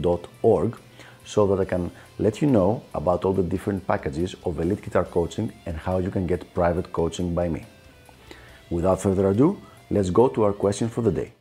dot org so that I can let you know about all the different packages of elite guitar coaching and how you can get private coaching by me. Without further ado, let's go to our question for the day.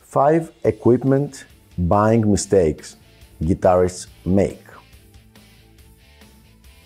Five equipment buying mistakes guitarists make.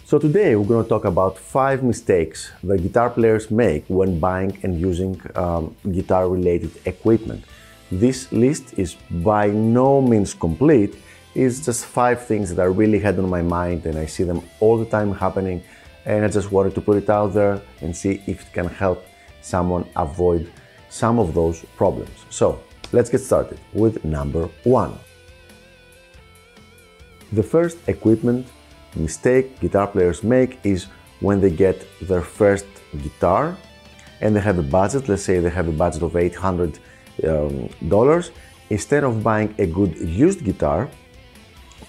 So today we're going to talk about five mistakes that guitar players make when buying and using um, guitar related equipment. This list is by no means complete, it's just five things that I really had on my mind and I see them all the time happening and I just wanted to put it out there and see if it can help someone avoid some of those problems. So let's get started with number one. The first equipment mistake guitar players make is when they get their first guitar and they have a budget, let's say they have a budget of $800, um, instead of buying a good used guitar,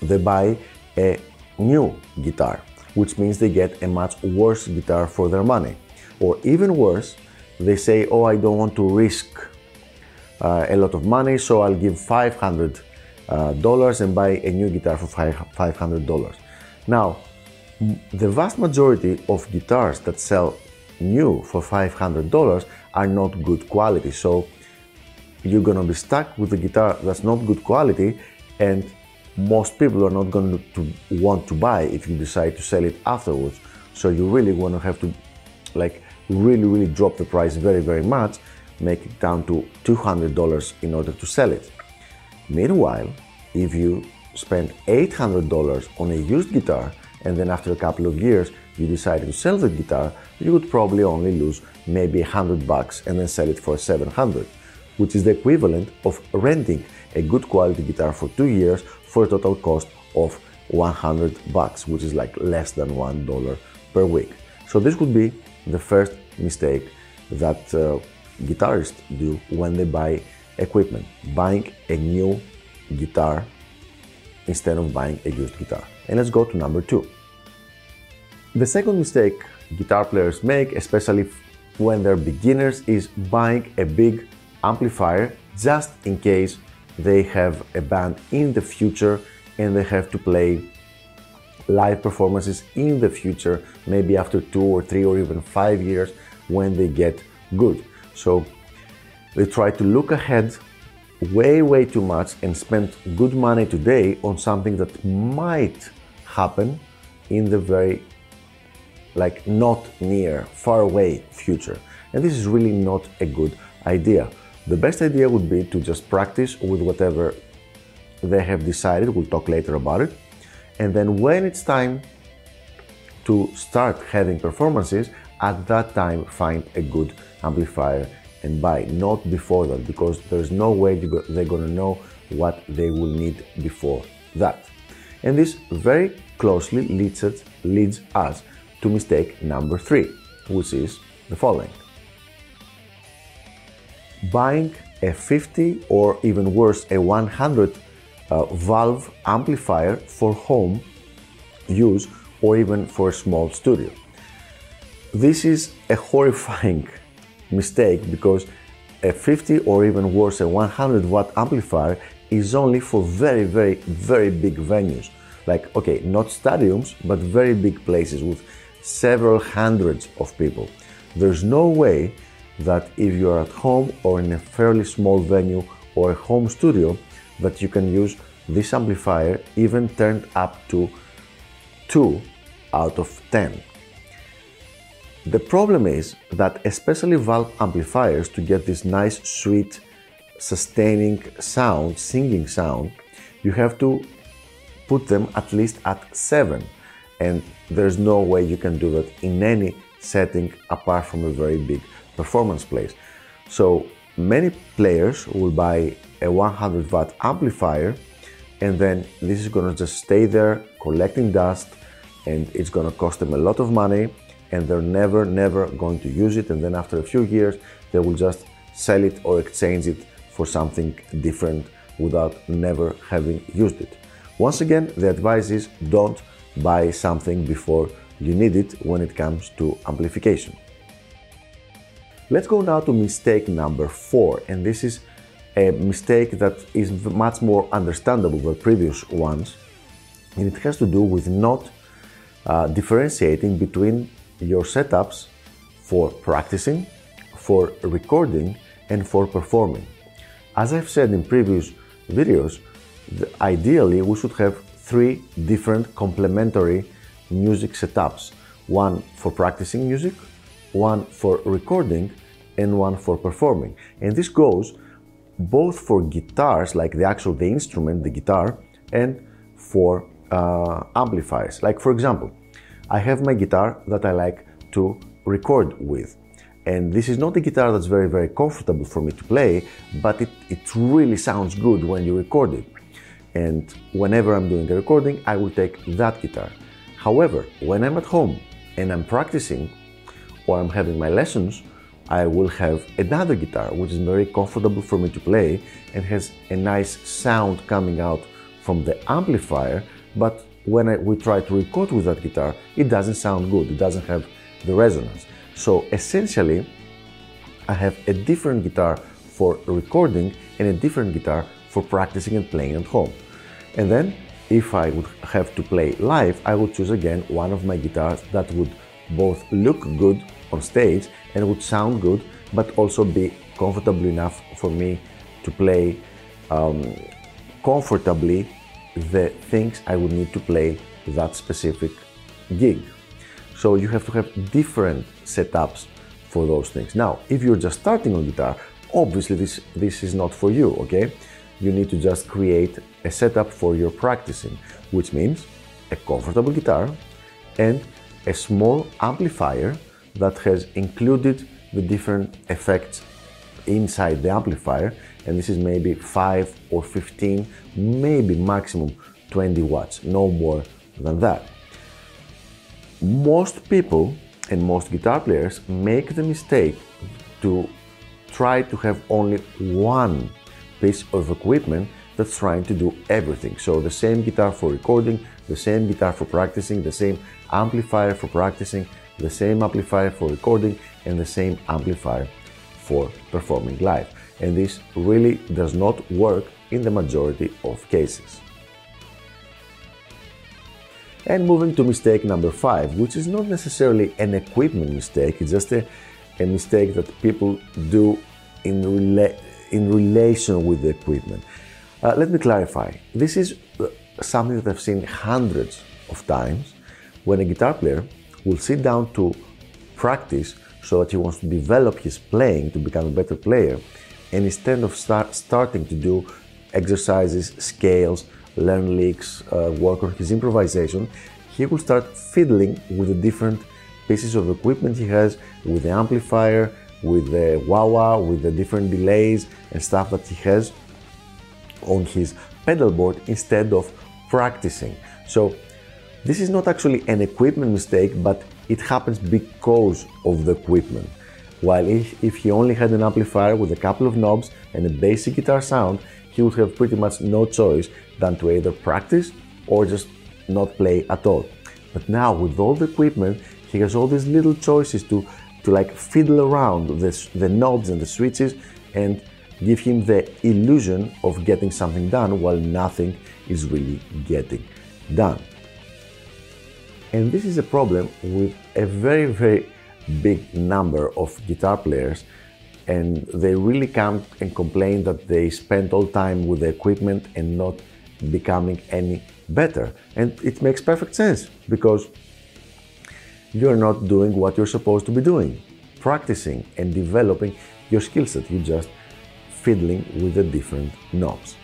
they buy a new guitar, which means they get a much worse guitar for their money. Or even worse, they say, Oh, I don't want to risk uh, a lot of money, so I'll give $500 uh, and buy a new guitar for $500. Now, the vast majority of guitars that sell new for $500 are not good quality. So you're gonna be stuck with a guitar that's not good quality and most people are not going to want to buy if you decide to sell it afterwards. So you really want to have to like really, really drop the price very, very much, make it down to $200 in order to sell it. Meanwhile, if you spend $800 on a used guitar and then after a couple of years you decide to sell the guitar, you would probably only lose maybe 100 bucks and then sell it for 700, which is the equivalent of renting a good quality guitar for 2 years for a total cost of 100 bucks, which is like less than $1 per week. So this would be the first mistake that uh, guitarists do when they buy equipment, buying a new guitar instead of buying a used guitar. And let's go to number two. The second mistake guitar players make, especially when they're beginners, is buying a big amplifier just in case they have a band in the future and they have to play live performances in the future, maybe after two or three or even five years when they get good. So they try to look ahead way, way too much and spend good money today on something that might happen in the very, like, not near, far away future. And this is really not a good idea. The best idea would be to just practice with whatever they have decided. We'll talk later about it. And then when it's time to start having performances, at that time find a good amplifier and buy, not before that, because there's no way they're gonna know what they will need before that. And this very closely leads us, leads us to mistake number three, which is the following buying a 50 or even worse, a 100 uh, valve amplifier for home use or even for a small studio. This is a horrifying mistake because a 50 or even worse, a 100 watt amplifier is only for very, very, very big venues. Like, okay, not stadiums, but very big places with several hundreds of people. There's no way that if you're at home or in a fairly small venue or a home studio, that you can use this amplifier even turned up to 2 out of 10. The problem is that especially valve amplifiers to get this nice sweet sustaining sound, singing sound, you have to put them at least at 7 and there's no way you can do that in any setting apart from a very big performance plays. So many players will buy a 100 watt amplifier and then this is gonna just stay there collecting dust and it's gonna cost them a lot of money and they're never, never going to use it. And then after a few years, they will just sell it or exchange it for something different without never having used it. Once again, the advice is don't buy something before you need it when it comes to amplification. Let's go now to mistake number four, and this is a mistake that is much more understandable than previous ones, and it has to do with not uh, differentiating between your setups for practicing, for recording, and for performing. As I've said in previous videos, ideally we should have three different complementary music setups one for practicing music, one for recording, and one for performing. And this goes both for guitars, like the actual the instrument, the guitar, and for uh, amplifiers. Like for example, I have my guitar that I like to record with. And this is not a guitar that's very, very comfortable for me to play, but it, it really sounds good when you record it. And whenever I'm doing a recording, I will take that guitar. However, when I'm at home and I'm practicing or I'm having my lessons, I will have another guitar which is very comfortable for me to play and has a nice sound coming out from the amplifier, but when I, we try to record with that guitar, it doesn't sound good, it doesn't have the resonance. So essentially, I have a different guitar for recording and a different guitar for practicing and playing at home. And then, if I would have to play live, I would choose again one of my guitars that would both look good on stage and would sound good, but also be comfortable enough for me to play um, comfortably the things I would need to play that specific gig. So you have to have different setups for those things. Now, if you're just starting on guitar, obviously this, this is not for you, okay? You need to just create a setup for your practicing, which means a comfortable guitar and a small amplifier that has included the different effects inside the amplifier and this is maybe 5 or 15 maybe maximum 20 watts no more than that most people and most guitar players make the mistake to try to have only one piece of equipment that's trying to do everything. So the same guitar for recording, the same guitar for practicing, the same amplifier for practicing, the same amplifier for recording, and the same amplifier for performing live. And this really does not work in the majority of cases. And moving to mistake number five, which is not necessarily an equipment mistake, it's just a, a mistake that people do in, rela- in relation with the equipment. Uh, let me clarify. This is uh, something that I've seen hundreds of times when a guitar player will sit down to practice so that he wants to develop his playing to become a better player. And instead of start, starting to do exercises, scales, learn licks, uh, work on his improvisation, he will start fiddling with the different pieces of equipment he has, with the amplifier, with the wah wah, with the different delays and stuff that he has on his pedal board instead of practicing. So this is not actually an equipment mistake, but it happens because of the equipment. While if, if he only had an amplifier with a couple of knobs and a basic guitar sound, he would have pretty much no choice than to either practice or just not play at all. But now with all the equipment, he has all these little choices to, to like fiddle around the, the knobs and the switches and give him the illusion of getting something done while nothing is really getting done. And this is a problem with a very, very big number of guitar players and they really come and complain that they spend all time with the equipment and not becoming any better. And it makes perfect sense because you're not doing what you're supposed to be doing, practicing and developing your skill set. You're just fiddling with the different knobs.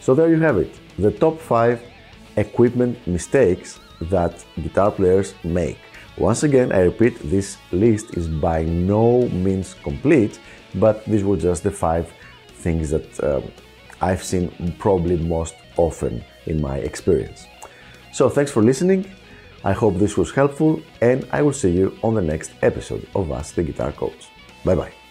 So there you have it, the top five equipment mistakes that guitar players make. Once again, I repeat, this list is by no means complete, but these were just the five things that um, I've seen probably most often in my experience. So thanks for listening. I hope this was helpful and I will see you on the next episode of Ask the Guitar Coach. Bye bye.